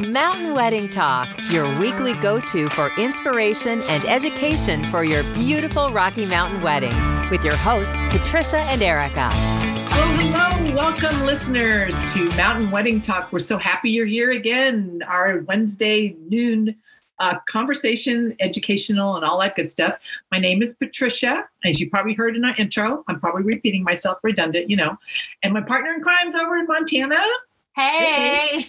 Mountain Wedding Talk, your weekly go to for inspiration and education for your beautiful Rocky Mountain wedding, with your hosts, Patricia and Erica. Hello, hello. Welcome, listeners, to Mountain Wedding Talk. We're so happy you're here again. Our Wednesday noon uh, conversation, educational, and all that good stuff. My name is Patricia. As you probably heard in our intro, I'm probably repeating myself, redundant, you know. And my partner in crime's over in Montana. Hey.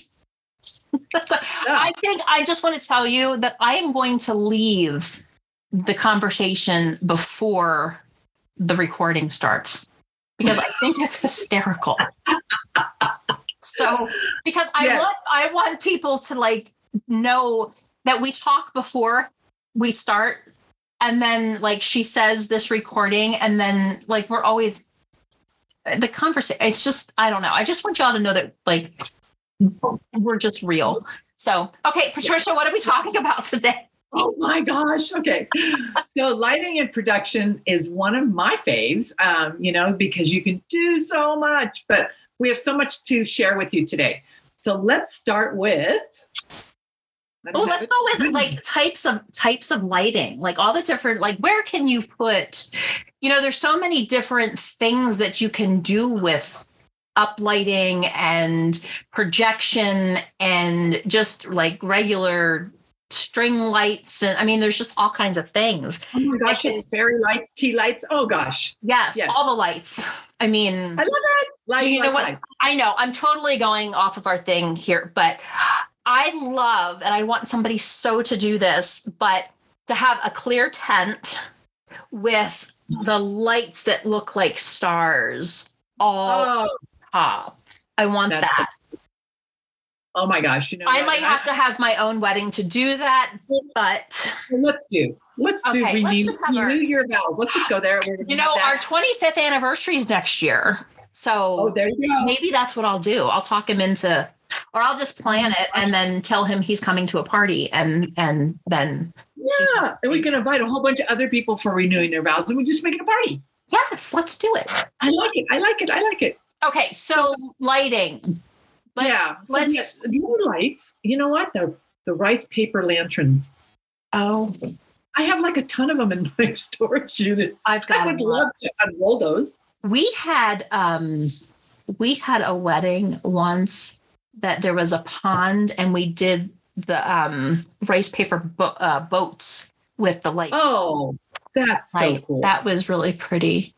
so I think I just want to tell you that I am going to leave the conversation before the recording starts because I think it's hysterical. so because I Yes. want I want people to like know that we talk before we start and then like she says this recording and then like we're always the conversation it's just I don't know. I just want y'all to know that like we're just real. So, okay, Patricia, what are we talking about today? Oh my gosh. Okay. so lighting and production is one of my faves, um, you know, because you can do so much, but we have so much to share with you today. So let's start with. Oh, let's go with like types of types of lighting, like all the different like where can you put, you know, there's so many different things that you can do with uplighting and projection and just like regular string lights and I mean there's just all kinds of things. Oh my gosh, it's fairy lights, tea lights. Oh gosh. Yes, Yes. all the lights. I mean I love it. Lights, Do you know what? lights. I know I'm totally going off of our thing here, but I love and I want somebody so to do this, but to have a clear tent with the lights that look like stars all Oh, top. I want That's that. oh my gosh. You know, I might And have to have my own wedding to do that, but Let's do. Let's do Okay, let's renew, our- renew your vows. Let's just go there. You know, our 25th anniversary is next year. So Oh, there you go. maybe that's what I'll do. I'll talk him into, or I'll just plan it and then tell him he's coming to a party, and and then Yeah, and we can invite a whole bunch of other people for renewing their vows, and we just make it a party. yes, let's do it. I like it. I like it. I like it. Okay, so lighting. Let's, yeah. So let's- yes, the lights. You know what? The the rice paper lanterns. Oh, I have like a ton of them in my storage unit. I've got. I would love to unroll those. We had um, we had a wedding once that there was a pond, and we did the um rice paper bo- uh, boats with the light. Oh, that's so cool. That was really pretty.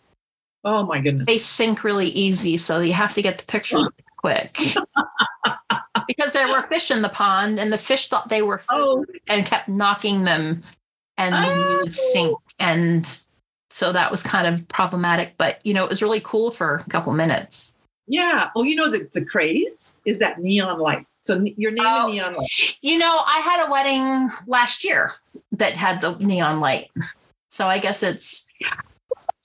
Oh my goodness. they sink really easy, so you have to get the picture quick. because there were fish in the pond, and the fish thought they were Oh, and kept knocking them, and then you oh. would sink. And so that was kind of problematic, but you know, it was really cool for a couple minutes. yeah. Oh, you know the the craze is that neon light. So your name Oh. neon light. You know, I had a wedding last year that had the neon light. So I guess it's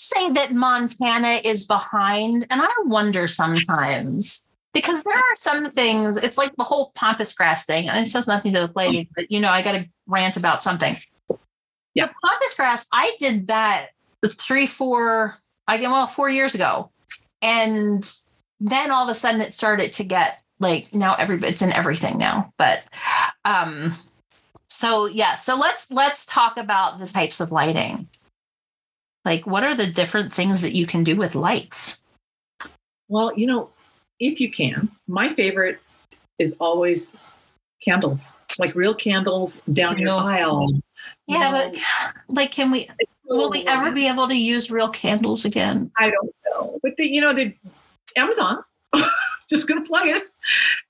say that Montana is behind. And I wonder sometimes because there are some things, it's like the whole pampas grass thing, and it has nothing to do with lighting, but you know, I got to rant about something. Yeah. The pampas grass, I did that three, four, I get well, four years ago. And then all of a sudden it started to get like now everybody it's in everything now. But um so yeah, so let's let's talk about the types of lighting. Like what are the different things that you can do with lights? Well, you know, if you can, my favorite is always candles, like real candles down your aisle. Yeah, know, but like can we will we ever be able to use real candles again? I don't know, but the, you know, the Amazon. Just gonna plug it.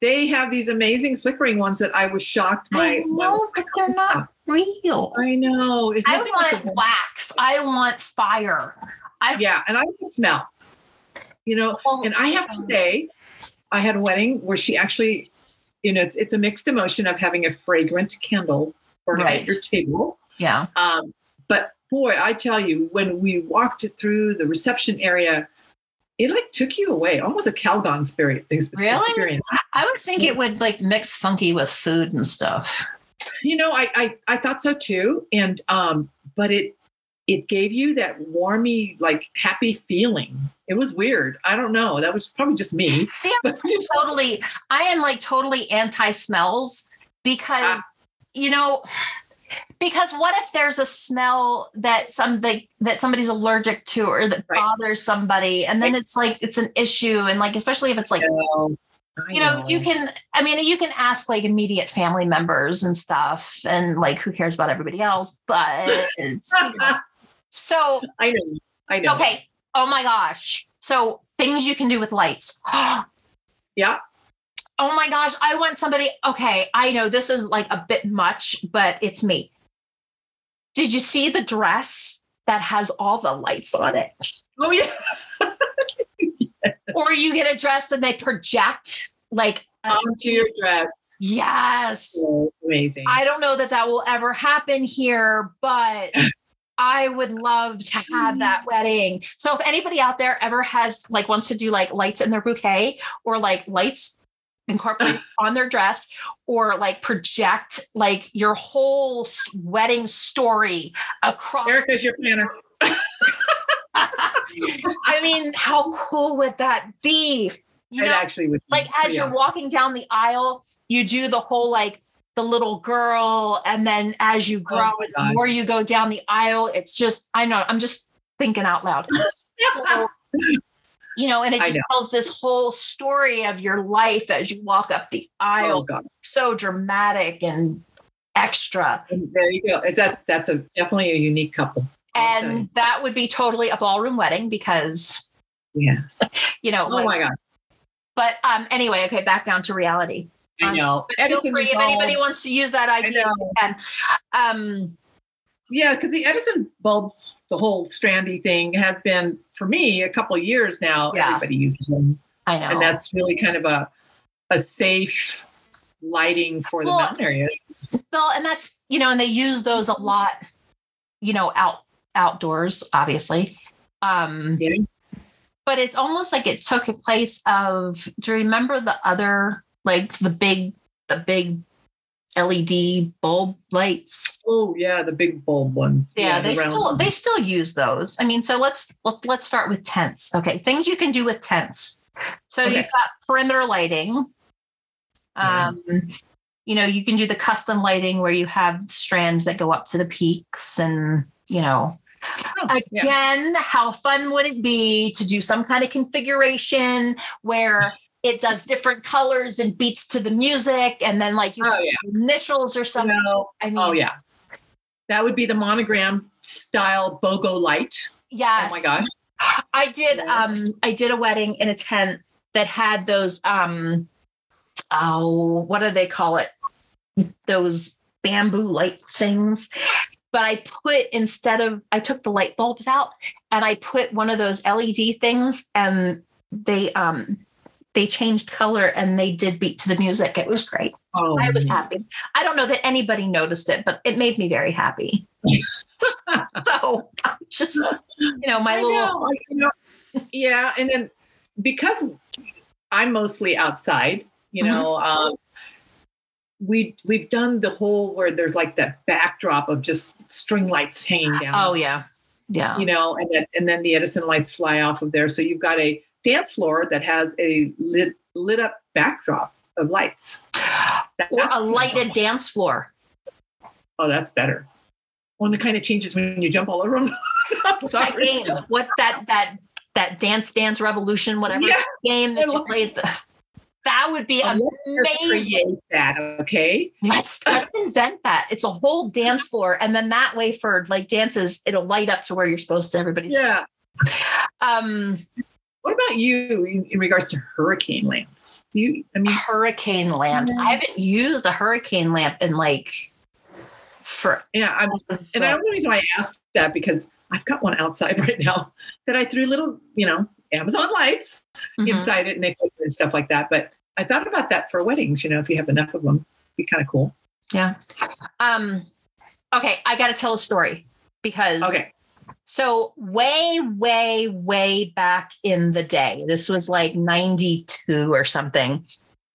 They have these amazing flickering ones that I was shocked. by. I know, but they're not real. I know. It's I like want wax. I want fire. I yeah, and I like the smell. You know, and I have to say, I had a wedding where she actually, you know, it's it's a mixed emotion of having a fragrant candle burning Right. at your table. yeah. Um, but boy, I tell you, when we walked through the reception area, it like took you away, almost a Calgon spirit Really? experience. I would think it would like mix funky with food and stuff. You know, I, I I thought so too, and um, but it it gave you that warmy, like happy feeling. It was weird. I don't know. That was probably just me. See, I'm totally, I am like totally anti smells. because Ah. you know because what if there's a smell that something that somebody's allergic to or that Right. bothers somebody and then it's like it's an issue and like especially if it's like No, I you know, you can i mean you can ask like immediate family members and stuff and like who cares about everybody else but you know. so I know. I know. okay oh my gosh so things you can do with lights Yeah. Oh my gosh i want somebody okay i know this is like a bit much but it's me did you see the dress that has all the lights on it Oh yeah. or you get a dress and they project like Onto your dress. yes Oh, amazing. I don't know that that will ever happen here, but I would love to have mm. that wedding. So if anybody out there ever has like wants to do like lights in their bouquet or like lights incorporated on their dress or like project like your whole wedding story across Erica's your planner. I mean, how cool would that be? You it know, actually would. be like as pretty you're walking down the aisle, you do the whole like the little girl, and then as you oh grow, my and the more you go down the aisle, it's just I know I'm just thinking out loud. So, you know, and it just know. tells this whole story of your life as you walk up the Oh aisle. God. So dramatic and extra. And there you go. It's that's that's a definitely a unique couple. I'll. And that would be totally a ballroom wedding because, yes. you know, Oh like- my gosh. but um anyway, okay, back down to reality. I Um, know. But feel Edison free if anybody wants to use that idea. can. Um, Yeah, because the Edison bulb, the whole strandy thing, has been for me a couple of years now. Yeah. Everybody uses them, I know. and that's really kind of a a safe lighting for the mountain areas. well, and that's you know, and they use those a lot, you know, out outdoors, obviously. Um, Yeah. but it's almost like it took a place of. Do you remember the other, like the big, the big LED bulb lights? Oh yeah, the big bulb ones. Yeah, the they round still ones. they still use those. I mean, so let's let's let's start with tents. Okay, things you can do with tents. So Okay. you've got perimeter lighting. Yeah. Um, you know, you can do the custom lighting where you have strands that go up to the peaks, and you know, Oh, yeah. again, how fun would it be to do some kind of configuration where it does different colors and beats to the music, and then like Oh yeah. initials or something. No. I mean, Oh yeah. That would be the monogram style BOGO light. yes. Oh my gosh. I did um I did a wedding in a tent that had those um oh what do they call it? Those bamboo light things. But I put instead of I took the light bulbs out and I put one of those LED things and they um they changed color and they did beat to the music. It was great. Oh, I was happy. I don't know that anybody noticed it, but it made me very happy. so just you know, my I little know, you know, yeah, and then because I'm mostly outside, you Mhm. know, um, we we've done the whole where there's like that backdrop of just string lights hanging down. Oh yeah, yeah. you know, and then and then the Edison lights fly off of there. So you've got a dance floor that has a lit lit up backdrop of lights. That- Or a lighted dance floor. Oh, that's better. One that kind of changes when you jump all over them. What's that game? What that that that dance dance revolution whatever Yeah, game that I you played? The, that would be Oh, let's amazing. create that, okay? Let's, let's invent that. It's a whole dance floor, and then that way for like dances, it'll light up to where you're supposed to. Everybody's Yeah. um What about you in, in regards to hurricane lamps? You, I mean, hurricane lamps. I haven't used a hurricane lamp in like for. yeah, I'm, and I'm the reason why I asked that because I've got one outside right now that I threw little, you know, Amazon lights Mhm. inside it and they and stuff like that. But I thought about that for weddings, you know, if you have enough of them, be kind of cool. Yeah. Um. Okay, I got to tell a story because Okay. So way, way, way back in the day, this was like 92 or something.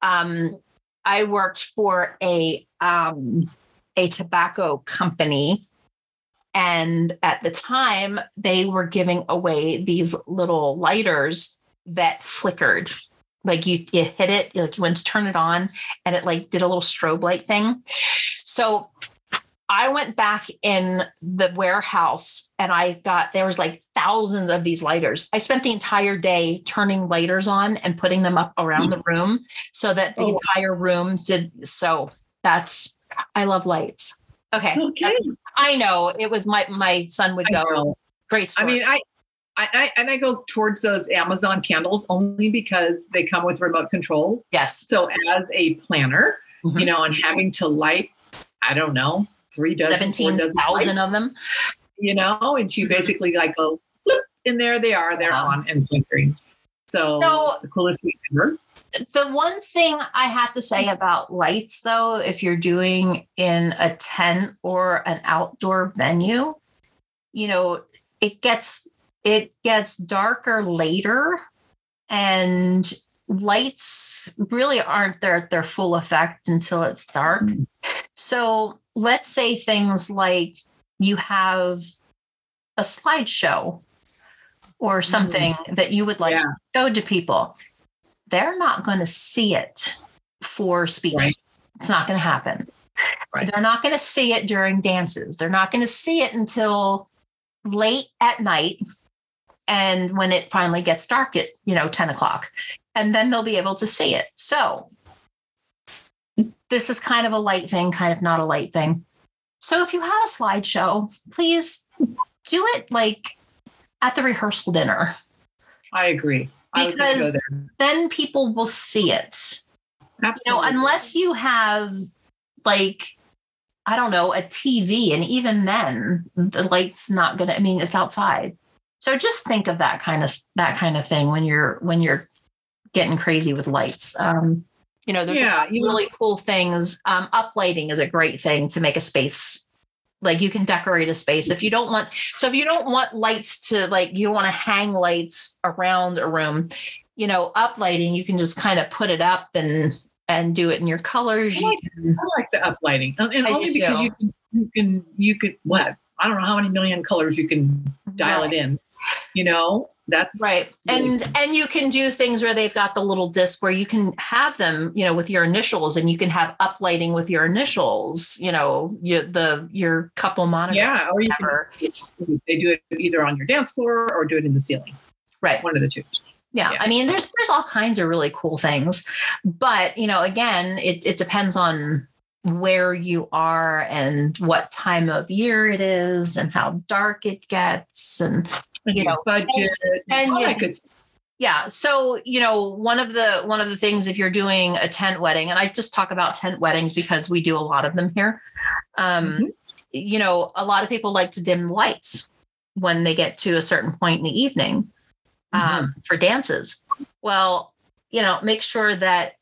Um, I worked for a um, a tobacco company. And at the time, they were giving away these little lighters that flickered. like you you hit it, like you went to turn it on, and it like did a little strobe light thing. So I went back in the warehouse and I got there was like thousands of these lighters. I spent the entire day turning lighters on and putting them up around the room so that the Oh. entire room did so that's I love lights. Okay. Okay. I know it was my my son would go great I mean, I, I, and I go towards those Amazon candles only because they come with remote controls. yes. So as a planner, Mhm. you know, and having to light, I don't know, three dozen, four Seventeen dozen of them. you know, and you Mhm. basically like go, flip, and there they are, they're Wow. on and flickering. So, So- the coolest thing ever. The one thing I have to say about lights, though, if you're doing in a tent or an outdoor venue, you know, it gets it gets darker later, and lights really aren't there at their full effect until it's dark. Mm-hmm. So let's say things like you have a slideshow or mm-hmm. something that you would like Yeah. to show to people. They're not going to see it for speech. Right. It's not going to happen. Right. They're not going to see it during dances. They're not going to see it until late at night and when it finally gets dark at you know 10 o'clock and then they'll be able to see it. So this is kind of a light thing kind of not a light thing. So if you have a slideshow please do it like at the rehearsal dinner. I agree. I was gonna go Because- then people will see it. You know Absolutely. unless you have like i don't know a tv and even then the light's not gonna i mean it's outside. So just think of that kind of that kind of thing when you're when you're getting crazy with lights. Um you know there's Yeah, really cool things. Um uplighting is a great thing to make a space like you can decorate a space. If you don't want so if you don't want lights to like you don't want to hang lights around a room you know uplighting you can just kind of put it up and and do it in your colors. I like- can, I like the uplighting, and and I only because you can, you can, you can what? I don't know how many million colors you can dial right, it in. You know, that's right really and and you can do things where they've got the little disc where you can have them you know with your initials and you can have uplighting with your initials you know you, the your couple monitor Yeah, or you can, they do it either on your dance floor or do it in the ceiling. right One of the two. yeah, Yeah. i mean there's there's all kinds of really cool things but you know again it, it depends on where you are and what time of year it is and how dark it gets and And You know, budget and all you- that good stuff. yeah so you know one of the one of the things if you're doing a tent wedding and i just talk about tent weddings because we do a lot of them here um Mhm. you know a lot of people like to dim lights when they get to a certain point in the evening um, for dances well you know make sure that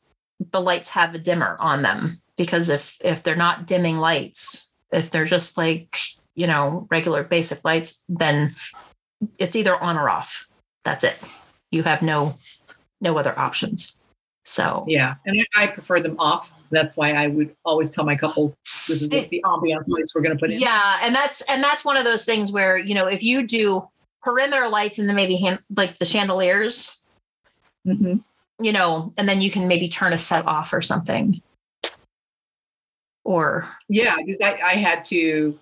the lights have a dimmer on them because if if they're not dimming lights if they're just like you know regular basic lights then it's either on or off. That's it. You have no no other options. So. Yeah, and I, prefer them off. That's why I would always tell my couples this is what the ambiance lights we're going to put in. yeah and that's and that's one of those things where you know if you do perimeter lights and then maybe hand, like the chandeliers. Hmm you know and then you can maybe turn a set off or something. Or Yeah, because I, I had to.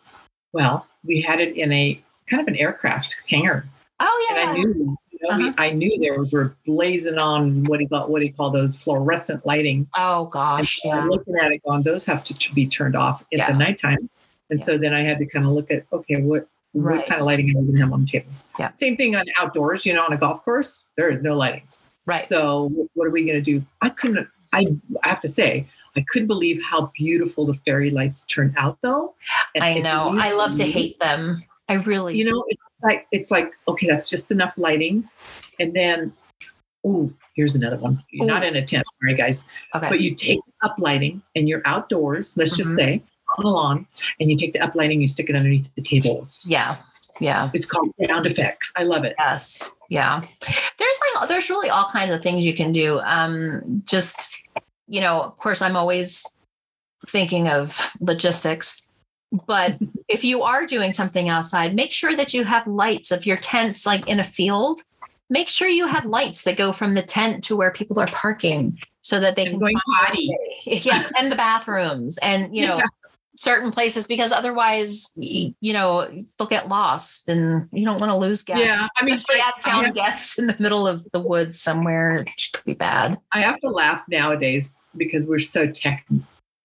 Well, we had it in a kind of an aircraft hangar, oh and yeah I knew. You know, Uh-huh. I knew there was were blazing on what he you call what he called those fluorescent lighting. oh And gosh so yeah I'm looking at it going, those have to be turned off at Yeah. the nighttime. And Yeah. so then I had to kind of look at, okay, what, Right. what kind of lighting are we going to have on the tables? Yeah. Same thing on outdoors, you know, on a golf course, there is no lighting. right So what are we going to do? I couldn't, I, I have to say, I couldn't believe how beautiful the fairy lights turned out though. And i know i love to hate them i really You do. know, it's like, it's like, okay, that's just enough lighting. And then, oh, here's another one. You're not in a tent, sorry guys. okay But you take up lighting and you're outdoors, let's just Mhm. say on the lawn, and you take the uplighting, you stick it underneath the tables. yeah yeah It's called sound effects. I love it. Yes. Yeah. There's like there's really all kinds of things you can do. Um just you know, of course I'm always thinking of logistics. But if you are doing something outside, make sure that you have lights. If your tent's like in a field, make sure you have lights that go from the tent to where people are parking so that they And can going potty. yes and the bathrooms and you know Yeah. certain places because otherwise you know they'll get lost and you don't want to lose gas Yeah, I mean, especially out town have, guests in the middle of the woods somewhere it could be bad I have to laugh nowadays because we're so tech,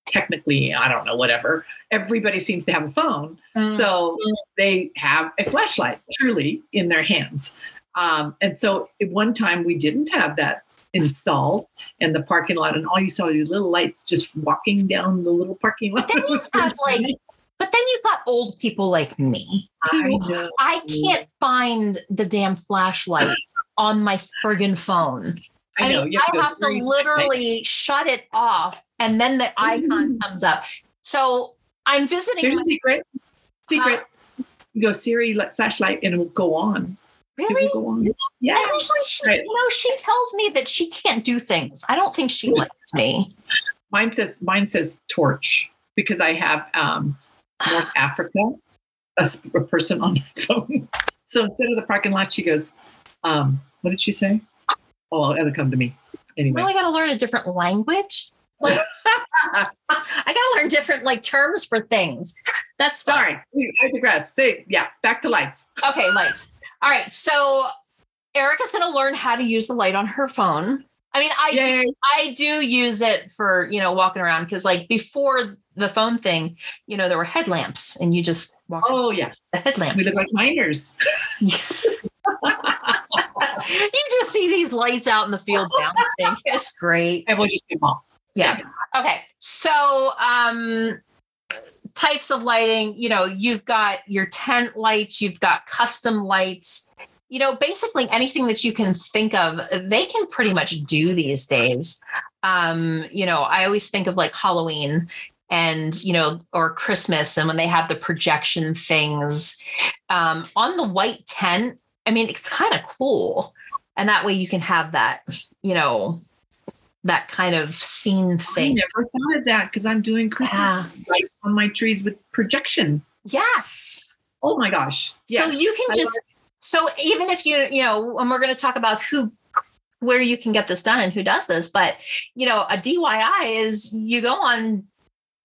technically, I don't know, whatever. Everybody seems to have a phone, so they have a flashlight truly in their hands. Um, and so at one time we didn't have that installed in the parking lot, and all you saw were these little lights just walking down the little parking lot. But then you have like, but then you've got old people like me. I who know. I can't find the damn flashlight on my friggin' phone. I, know. mean, you I have to literally shut it off, and then the icon comes up. So I'm visiting. Here's a my- secret. Secret. You go Siri, flashlight, and it will go on. Really? go on. Yeah. And usually, she, Right. you know, she tells me that she can't do things. I don't think she likes me. Mine says mine says torch because I have um, North Africa, a person on the phone. So instead of the parking lot, she goes, um, "What did she say?" Oh, it'll come to me anyway. Now I got to learn a different language. Like, I got to learn different like terms for things. That's fine. Sorry, I digress. Say, yeah, back to lights. Okay, lights. All right. So Erica's to learn how to use the light on her phone. I mean, I do, I do use it for you know walking around because like before the phone thing, you know, there were headlamps and you just walk Oh yeah, the we look like miners. you just see these lights out in the field bouncing. It's great. and we'll just get them all. Yeah. Okay. So, um, types of lighting, you know, you've got your tent lights, you've got custom lights, you know, basically anything that you can think of, they can pretty much do these days. Um, you know, I always think of like Halloween and, you know, or Christmas and when they have the projection things um, on the white tent. I mean, it's kind of cool. And that way you can have that, you know, that kind of scene thing. I never thought of that because I'm doing Christmas Yeah. lights on my trees with projection. Yes. Oh my gosh! Yeah. So you can I just so even if you you know, and we're going to talk about who where you can get this done and who does this, but you know, a DIY is you go on,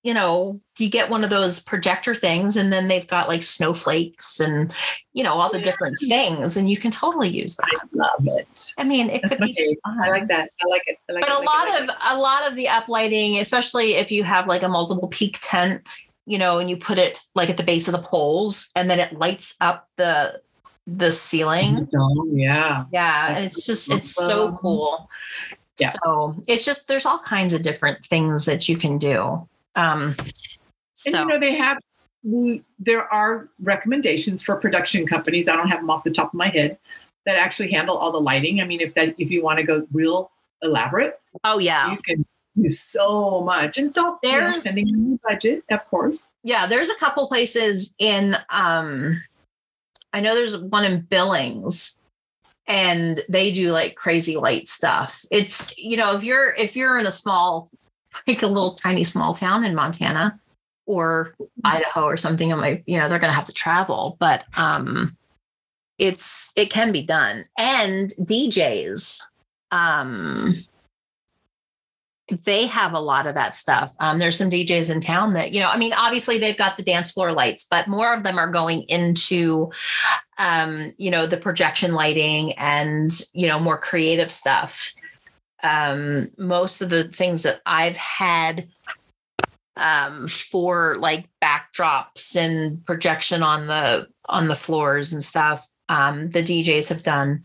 you know, you get one of those projector things, and then they've got like snowflakes and you know all the different things, and you can totally use that. I love it. I mean, it That's could be fun. I like that. I like it. I like but it. a I like it, lot like of it. a lot of the uplighting especially if you have like a multiple peak tent you know and you put it like at the base of the poles and then it lights up the the ceiling Dome, yeah. yeah and That's it's just it's so cool Yeah. so it's just there's all kinds of different things that you can do um And you know they have. There are recommendations for production companies. I don't have them off the top of my head that actually handle all the lighting. I mean, if that if you want to go real elaborate, oh yeah you can do so much, and so you There's- on your budget, of course. yeah there's a couple places in um i know there's one in billings and they do like crazy light stuff it's you know if you're if you're in a small like a little tiny small town in montana or idaho or something it might you know they're going to have to travel but um it's it can be done and djs um they have a lot of that stuff. Um, there's some DJs in town that, you know, I mean, obviously they've got the dance floor lights, but more of them are going into, um, you know, the projection lighting and, you know, more creative stuff. Um, most of the things that I've had um, for like backdrops and projection on the on the floors and stuff, um, the DJs have done.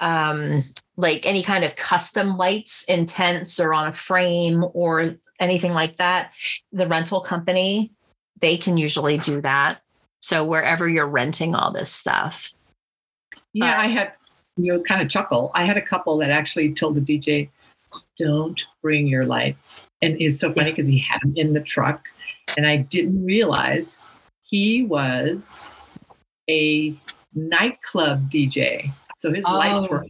Um, like any kind of custom lights in tents or on a frame or anything like that, the rental company, they can usually do that. So wherever you're renting all this stuff. Yeah, But- I had you know kind of chuckle. I had a couple that actually told the DJ, "Don't bring your lights," and it's so funny because he had them in the truck, and I didn't realize he was a nightclub DJ. So his lights Oh. were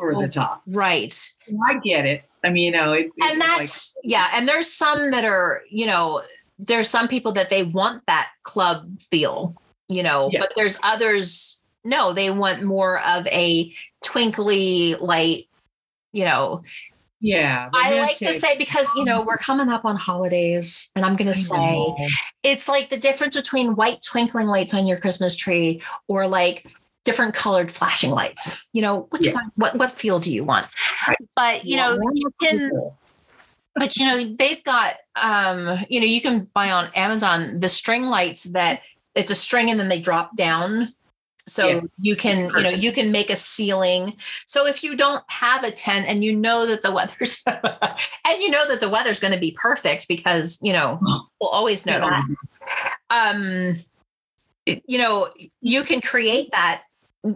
over the oh, top. Right. I get it. I mean, you know, it, And was like- that's yeah, and there's some that are, you know, there's some people that they want that club feel, you know, Yes. but there's others no, they want more of a twinkly light, you know. Yeah. I like to say because you know we're coming up on holidays, and I'm gonna say it's like the difference between white twinkling lights on your Christmas tree or like different colored flashing lights. You know, which Yes. one what what feel do you want? Right. But you Yeah, know, you can but you know, they've got um, you know, you can buy on Amazon the string lights that it's a string and then they drop down. So Yes. you can, you know, you can make a ceiling. So if you don't have a tent and you know that the weather's and you know that the weather's going to be perfect because, you know, we'll always know that. Um you know, you can create that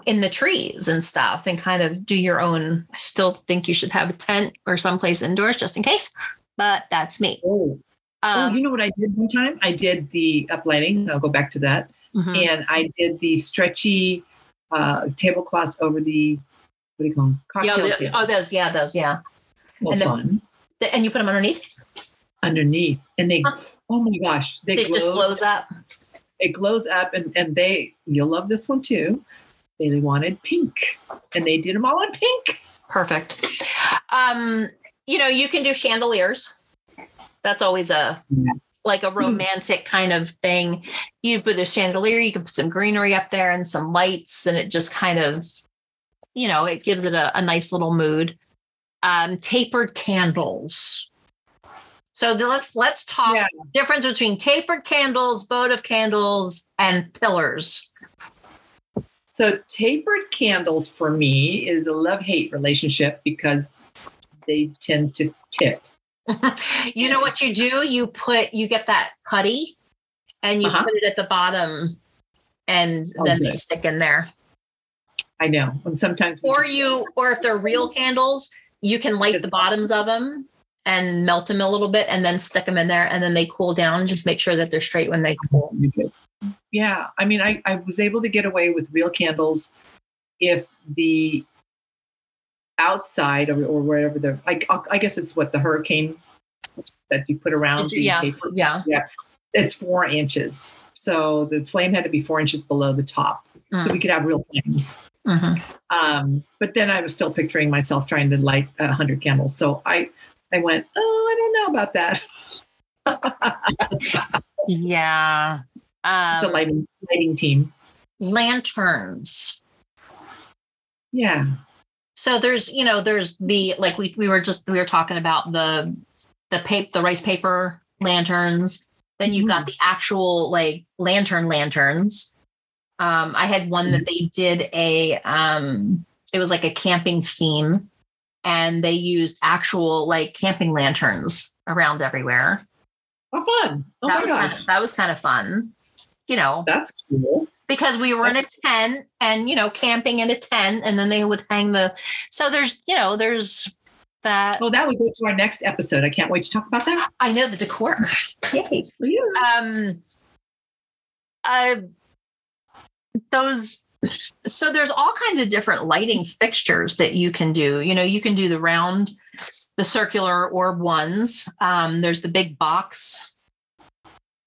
in the trees and stuff and kind of do your own. I still think you should have a tent or someplace indoors just in case, but that's me. Oh, oh, Um, you know what I did one time? I did the uplighting. I'll go back to that. Mhm. And I did the stretchy uh, tablecloths over the, what do you call them? Yeah, the- oh, those, yeah, those, yeah. And the- fun. The- And you put them underneath, Underneath. And they, Huh. oh my gosh, they it just glow. glows up. It glows up and, and they, you'll love this one too. They wanted pink and they did them all in pink. Perfect. Um, you know, you can do chandeliers. That's always a Yeah. Like a romantic kind of thing. You put a chandelier, you can put some greenery up there and some lights, and it just kind of, you know, it gives it a, a nice little mood. Um, tapered candles. So the, let's let's talk Yeah. difference between tapered candles, votive candles, and pillars. So tapered candles for me is a love hate relationship because they tend to tip. you know what you do? You put you get that putty and you Uh-huh. put it at the bottom and Oh, then they stick in there. I know. And sometimes Or just- you or if they're real candles, you can light the bottoms of them and melt them a little bit and then stick them in there and then they cool down. Just make sure that they're straight when they cool. Yeah, I mean, I, I was able to get away with real candles if the outside or, or wherever the I, I guess it's what the hurricane that you put around the Yeah. taper. Yeah. It's four inches, so the flame had to be four inches below the top, so Mm. we could have real flames. Mhm. Um, but then I was still picturing myself trying to light a hundred candles, so I I went, oh, I don't know about that. Yeah. the Um, lighting lighting team, lanterns. yeah. So there's, you know, there's the like we we were just we were talking about the the paper the rice paper lanterns. Then you've got the actual like lantern lanterns. Um, I had one that they did a um it was like a camping theme and they used actual like camping lanterns around everywhere. Oh, fun! Oh that my was gosh, kind of, that was kind of fun. You know, that's cool. Because we were in a tent and you know camping in a tent and then they would hang the so there's you know there's that Well, that would go to our next episode. I can't wait to talk about that. i know the decor Yay. Um uh those so there's all kinds of different lighting fixtures that you can do you know you can do the round the circular orb ones um there's the big box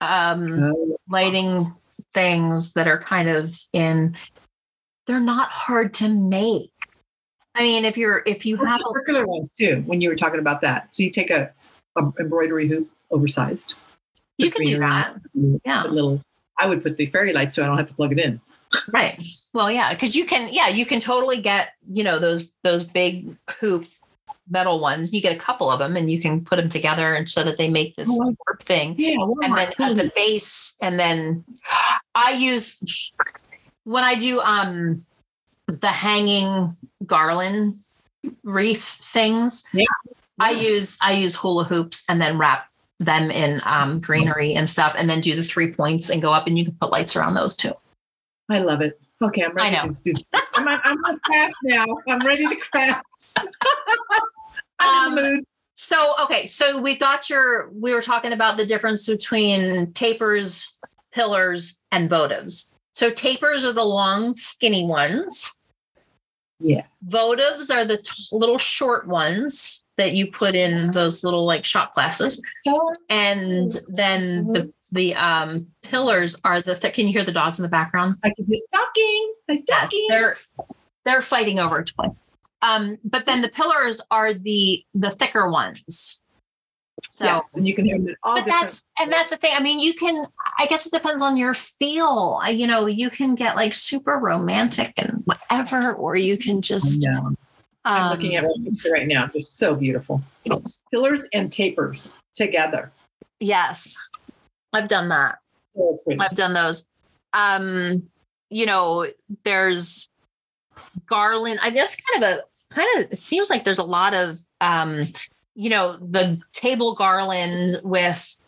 um Uh, lighting things that are kind of in they're not hard to make i mean if you're if you have What's the circular ones too. When you were talking about that, so you take a, a embroidery hoop, oversized. you can do that yeah little. I would put the fairy light so I don't have to plug it in. right well yeah because you can yeah you can totally get you know those those big hoop metal ones you get a couple of them and you can put them together and so that they make this Oh, warp thing Yeah, and then at the base and then i use when i do um the hanging garland wreath things Yeah. i use i use hula hoops and then wrap them in um greenery and stuff and then do the three points and go up and you can put lights around those too I love it. Okay, I'm ready I know. to do. I'm on, I'm on craft now. I'm ready to craft. I'm in the Um, mood. So, okay, so we got your, we were talking about the difference between tapers, pillars, and votives. So, tapers are the long, skinny ones. Yeah. Votives are the t- little short ones that you put in those little like shot glasses. And then the, the um, pillars are the thick. Can you hear the dogs in the background? I can do stocking. Yes, they're they're fighting over a toy. Um, but then the pillars are the the thicker ones. So yes, and you can have it all but that's and that's the thing. I mean, you can. I guess it depends on your feel. You know, you can get like super romantic and whatever, or you can just. I know. I'm looking at one picture right now. Just so beautiful. Pillars and tapers together. yes, I've done that. So. I've done those. Um, you know, there's garland. I mean, that's kind of a kind of it seems like there's a lot of um, you know, the table garland with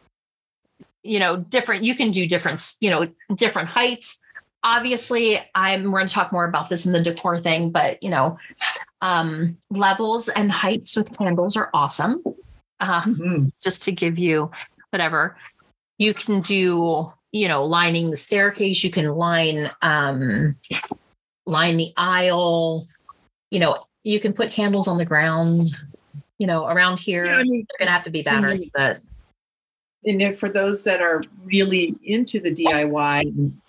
you know, different you can do different, you know, different heights. Obviously, I'm we're gonna talk more about this in the decor thing, but you know, um levels and heights with candles are awesome. Uh, Mhm. just to give you whatever you can do you know lining the staircase you can line um line the aisle you know you can put candles on the ground you know around here Yeah, I mean, they're gonna have to be battered but and if for those that are really into the DIY and,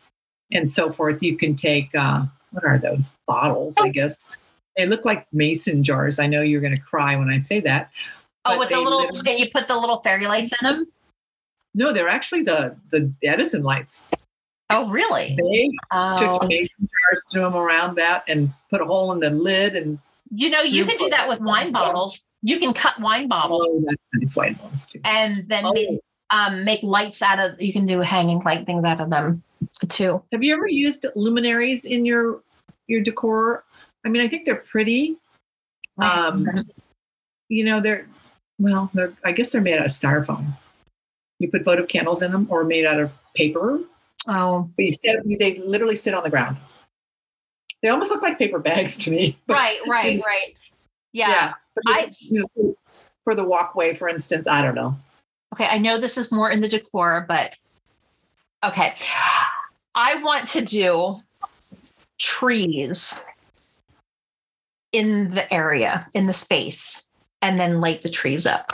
and so forth, you can take uh, what are those bottles? I guess they look like mason jars. I know you're going to cry when I say that. oh with the little and you put the little fairy lights in them No, they're actually the the Edison lights. oh really They oh. took mason jars, threw them around that, and put a hole in the lid, and you know you can do that with wine bottles you can cut wine bottles oh, that's nice white ones too. and then Oh, make, um, make lights out of you can do hanging light things out of them too have you ever used luminaries in your your decor? I mean, I think they're pretty. Um, you know, they're well, they're I guess they're made out of styrofoam. You put votive candles in them, or made out of paper, oh but you sit, they literally sit on the ground. They almost look like paper bags to me. but- right right right yeah, but I- you know, for the walkway, for instance, I don't know. okay i know this is more in the decor but okay i want to do trees in the area in the space and then light the trees up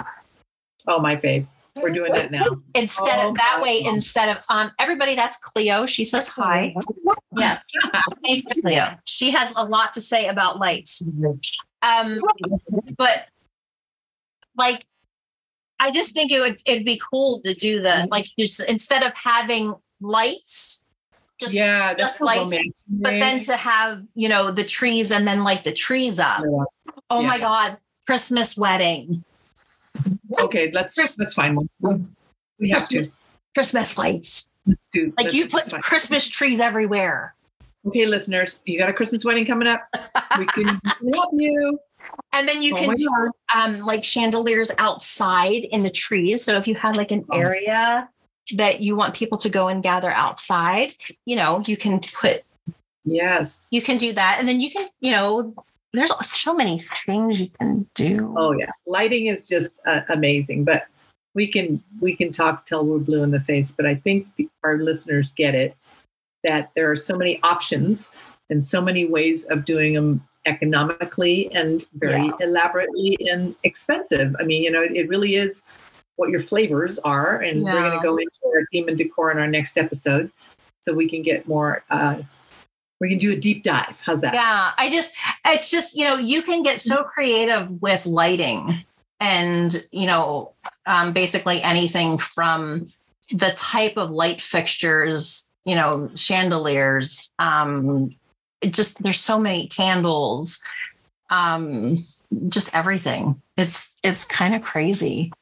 Oh, my fave. We're doing that now. instead Oh, of that my way instead of um everybody that's cleo. She says hi. Yeah. Hey, cleo. She has a lot to say about lights. Um but like i just think it would it'd be cool to do the like just instead of having lights just yeah, that's just lights, romantic. but then to have you know the trees and then like the trees up. Oh my god christmas wedding okay, let's let's find one. We have to. christmas christmas lights Let's do. like let's you put find- christmas trees everywhere Okay, listeners, you got a Christmas wedding coming up. We can help you. and then you oh can do um like chandeliers outside in the trees so if you have like an Oh. area that you want people to go and gather outside you know you can put Yes. you can do that and then you can you know there's so many things you can do Oh yeah, lighting is just uh, amazing. But we can we can talk till we're blue in the face. But I think the- our listeners get it that there are so many options and so many ways of doing them economically and very Yeah. elaborately and expensive. I mean, you know, it really is what your flavors are, and we're going to go into our theme and decor in our next episode, so we can get more. Uh, we can do a deep dive. How's that? yeah i just it's just you know you can get so creative with lighting and you know um, basically anything from the type of light fixtures you know chandeliers um it just there's so many candles um just everything it's it's kind of crazy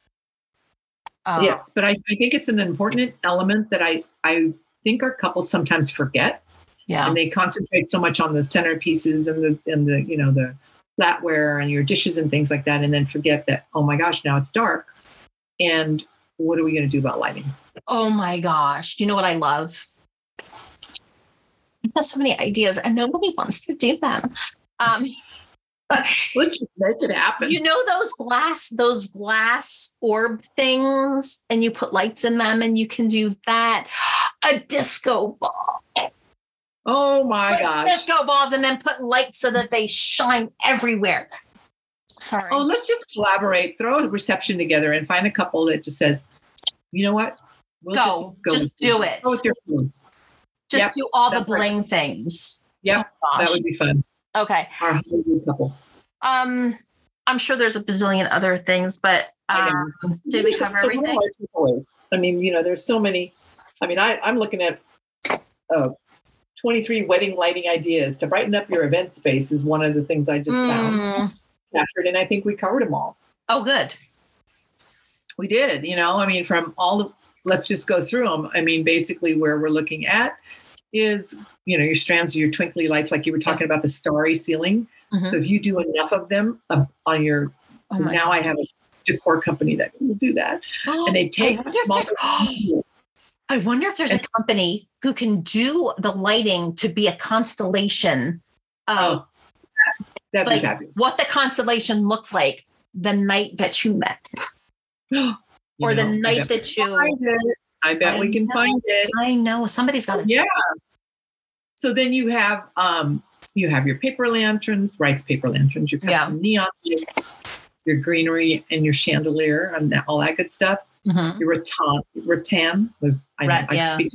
uh, yes, but I, I think it's an important element that I I think our couples sometimes forget, yeah and they concentrate so much on the centerpieces and the and the you know the flatware and your dishes and things like that, and then forget that oh my gosh now it's dark, and what are we going to do about lighting? Oh my gosh. You know what I love? I have so many ideas and nobody wants to do them. Um, Let's just make it happen. you know those glass, those glass orb things, and you put lights in them and you can do that. A disco ball. Oh my gosh! Disco balls and then put lights so that they shine everywhere. Sorry. Oh, let's just collaborate, throw a reception together, and find a couple that just says, you know what? We'll Go. Just with do you. it. Go with your food. Just Yep, do all the that's right. bling things. Yep, Oh, That would be fun. Okay. our couple. Um, I'm sure there's a bazillion other things, but I um, did we cover so everything? I mean, you know, there's so many. I mean, I, I'm looking at uh, 23 wedding lighting ideas to brighten up your event space is one of the things I just found Mm. captured, and I think we covered them all. Oh, good. We did, you know, I mean, from all the, let's just go through them. I mean, basically, where we're looking at is, you know, your strands of your twinkly lights, like you were talking about the starry ceiling. Mhm. So if you do enough of them uh, on your, Oh now I have a decor company that will do that, and they take I wonder I wonder if there's a company who can do the lighting to be a constellation of Oh, like what the constellation looked like the night that you met You or the know, I night that you find it. I bet I we can know. find it. I know somebody's got it. Yeah. So then you have um you have your paper lanterns, rice paper lanterns, your Yeah. neon lights, your greenery and your chandelier and all that good stuff. Mhm. Your rattan, rattan. I, Rat- I yeah. speak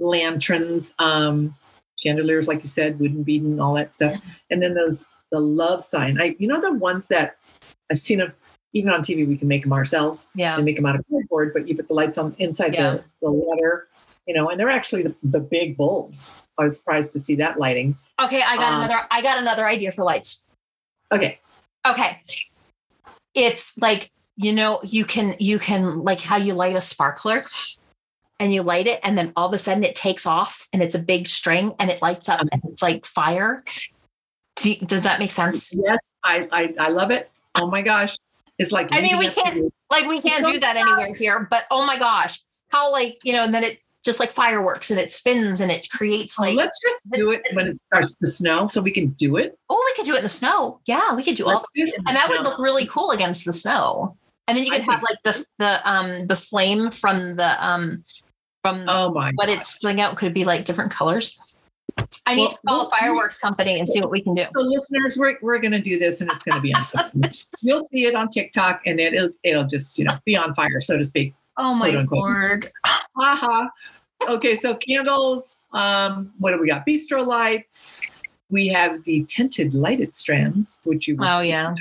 Lanterns, um, chandeliers, like you said, wooden beading, all that stuff. And then those the love sign. I you know the ones that I've seen them even on TV. We can make them ourselves yeah and make them out of cardboard, but you put the lights on inside Yeah. the, the letter, you know, and they're actually the, the big bulbs. I was surprised to see that lighting. okay i got Um, another i got another idea for lights Okay. okay it's like you know you can you can like how you light a sparkler and you light it and then all of a sudden it takes off and it's a big string and it lights up and it's like fire Do you- does that make sense Yes, I, I, I love it. Oh my gosh. It's like, I mean, we can't- like we can't do that anywhere here but oh my gosh how like you know and then it just like fireworks and it spins and it creates Oh, like let's just do it when it starts to snow so we can do it. oh we could do it in the snow yeah we could do all Let's do it and that the would look really cool against the snow. And then you I could have like the the um the flame from the um from Oh my. what it's spilling out could be like different colors. I need Well, to call a fireworks company and see what we can do. So listeners, we're, we're going to do this and it's going to be on. Just- You'll see it on TikTok and it, it'll, it'll just, you know, be on fire, so to speak. oh my lord! Haha. okay, so candles. Um, what do we got? Bistro lights. We have the tinted lighted strands, which you were Oh yeah.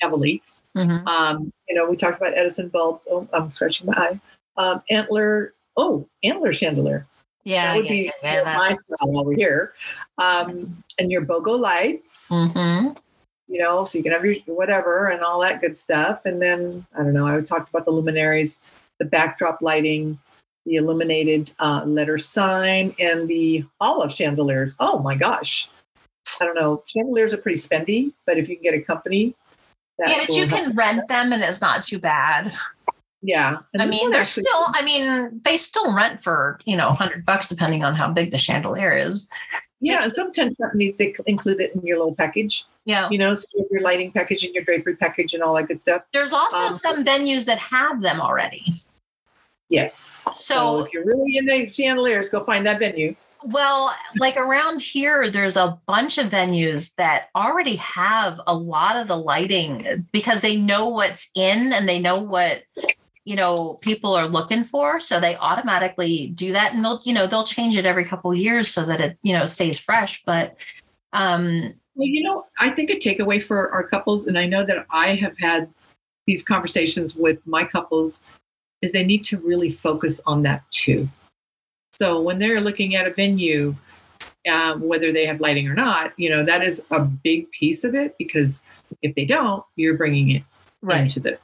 heavily. Mhm. Um, you know, we talked about Edison bulbs. Oh, I'm scratching my eye. Um, antler. Oh, antler chandelier. Yeah, that would yeah, be yeah, yeah, my style over here. Um, and your BOGO lights. Mhm. You know, so you can have your whatever and all that good stuff. And then I don't know. I talked about the luminaries, the backdrop lighting, the illuminated uh, letter sign, and the olive chandeliers. Oh my gosh! I don't know. Chandeliers are pretty spendy, but if you can get a company, that Yeah, but you can rent them and it's not too bad. Yeah, and I mean, they're actually- still. I mean, they still rent for you know hundred bucks depending on how big the chandelier is. Yeah, and some tent companies they include it in your little package. Yeah. You know, so you your lighting package and your drapery package and all that good stuff. There's also Um, some venues that have them already. Yes. So- if you're really into chandeliers, go find that venue. Well, like around here, there's a bunch of venues that already have a lot of the lighting because they know what's in and they know what you know people are looking for so they automatically do that and they'll you know they'll change it every couple of years so that it you know stays fresh but um Well, you know, I think a takeaway for our couples, and I know that I have had these conversations with my couples, is they need to really focus on that too. So when they're looking at a venue, um, whether they have lighting or not, you know, that is a big piece of it because if they don't, you're bringing it right. into the.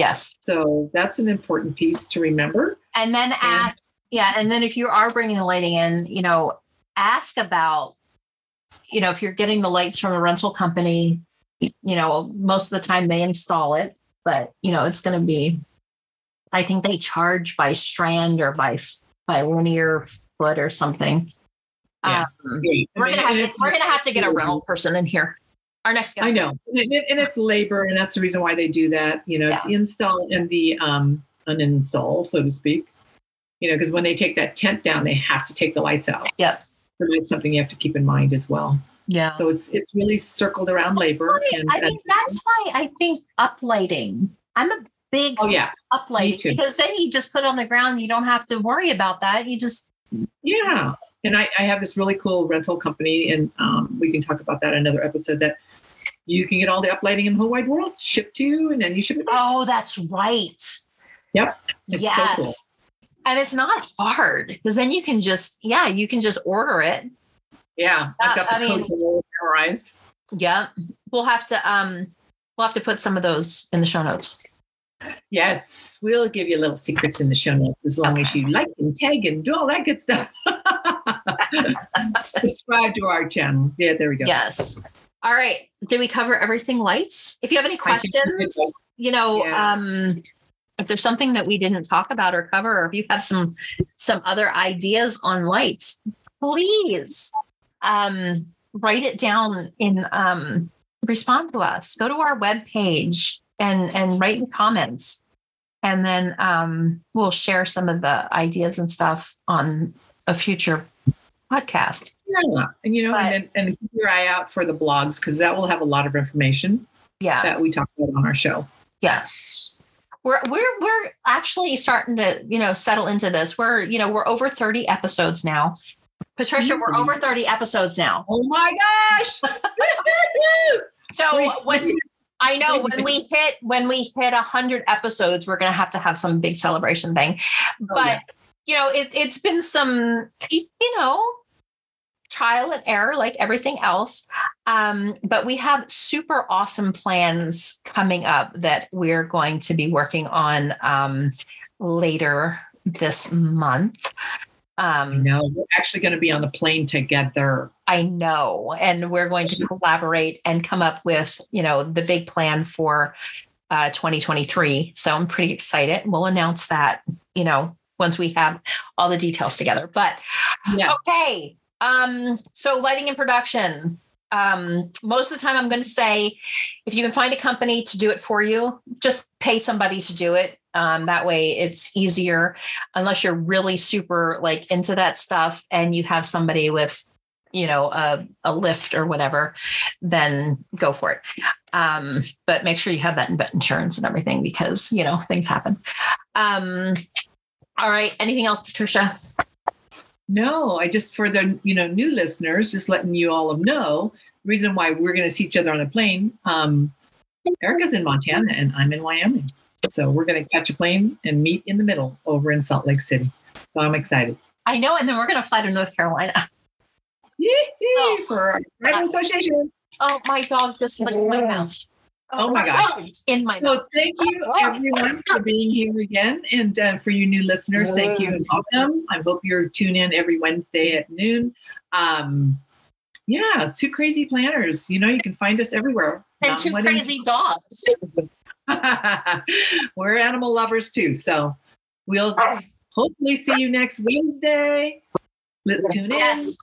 Yes So that's an important piece to remember. and then ask yeah and then if you are bringing the lighting in you know ask about you know if you're getting the lights from a rental company you know most of the time they install it but you know it's going to be i think they charge by strand or by by linear foot or something Yeah. um. I we're mean, gonna have to, we're gonna have to get a rental person in here our next guest I know, and, it- and it's labor, and that's the reason why they do that. You know, it's the install and the um, uninstall, so to speak. You know, because when they take that tent down, they have to take the lights out. Yep. So that's something you have to keep in mind as well. yeah So it's it's really circled around labor. That's why- And I mean, that's why I think uplighting. I'm a big oh yeah, uplighting because then you just put it on the ground. You don't have to worry about that. You just yeah. And I, I have this really cool rental company, and um, we can talk about that another episode. That you can get all the uplighting in the whole wide world shipped to you, and then you ship it. Back. Oh, that's right. Yep. It's yes. So cool. And it's not hard because then you can just, yeah, you can just order it. Yeah, I've got the I codes all memorized. Yeah. We'll have to um we'll have to put some of those in the show notes. Yes, we'll give you little secrets in the show notes as long as you like and tag and do all that good stuff. Subscribe to our channel. Yeah, there we go. Yes. All right. Did we cover everything lights? If you have any I think we did, questions, you know, Yeah. um if there's something that we didn't talk about or cover, or if you have some some other ideas on lights, please um write it down in um respond to us. Go to our web page and and write in comments. And then um we'll share some of the ideas and stuff on a future podcast. Yeah, and you know, But- and, and keep your eye out for the blogs because that will have a lot of information Yeah. that we talk about on our show. Yes. We're we're we're actually starting to, you know, settle into this. We're, you know, we're over 30 episodes now. Patricia, we're Mhm. over 30 episodes now. Oh my gosh! So when I know when we hit when we hit 100 episodes, we're going to have to have some big celebration thing. Oh, But yeah. you know, it it's been some you know, trial and error like everything else. Um, but we have super awesome plans coming up that we're going to be working on um, later this month. Um, no, we're actually going to be on the plane together. I know, and we're going to collaborate and come up with, you know, the big plan for uh, 2023. So I'm pretty excited. We'll announce that, you know, once we have all the details together. But Yeah. okay, um, so lighting and production. Um, most of the time, I'm going to say, if you can find a company to do it for you, just pay somebody to do it. Um, that way, it's easier. Unless you're really super like into that stuff, and you have somebody with you know a, a lift or whatever then go for it um, but make sure you have that in- insurance and everything because you know things happen um, all right anything else patricia No, I just for the you know new listeners, just letting you all know reason why we're going to see each other on a plane. Um, Erica's in Montana and I'm in Wyoming, so we're going to catch a plane and meet in the middle over in Salt Lake City. So I'm excited. i know and then we're going to fly to north carolina Yee for our Association. oh my dog just licked my mouth Oh my God. It's in my mouth So thank you everyone for being here again, and uh, for you new listeners, thank you and welcome. I hope you're tuned in every Wednesday at noon. Um, yeah, two crazy planners. You know, you can find us everywhere. and Not two wedding- crazy dogs We're animal lovers too, so we'll hopefully see you next Wednesday. Let's tune in. yes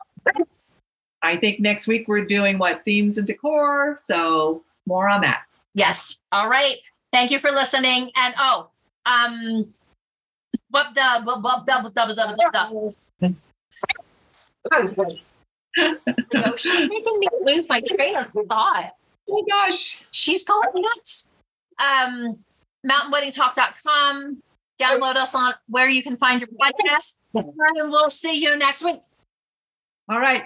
I think next week we're doing what themes and decor, so more on that. Yes all right thank you for listening and oh um what the what the what the No, she's making me lose my train of thought. Oh my gosh. She's going nuts. Um, mountainweddingtalk.com. Download us on where you can find your podcast. And we'll see you next week. All right.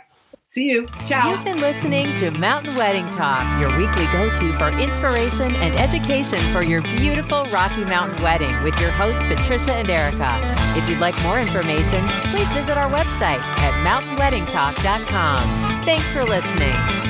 See you. Ciao. You've been listening to Mountain Wedding Talk, your weekly go to for inspiration and education for your beautiful Rocky Mountain wedding with your hosts, Patricia and Erica. If you'd like more information, please visit our website at mountainweddingtalk.com. Thanks for listening.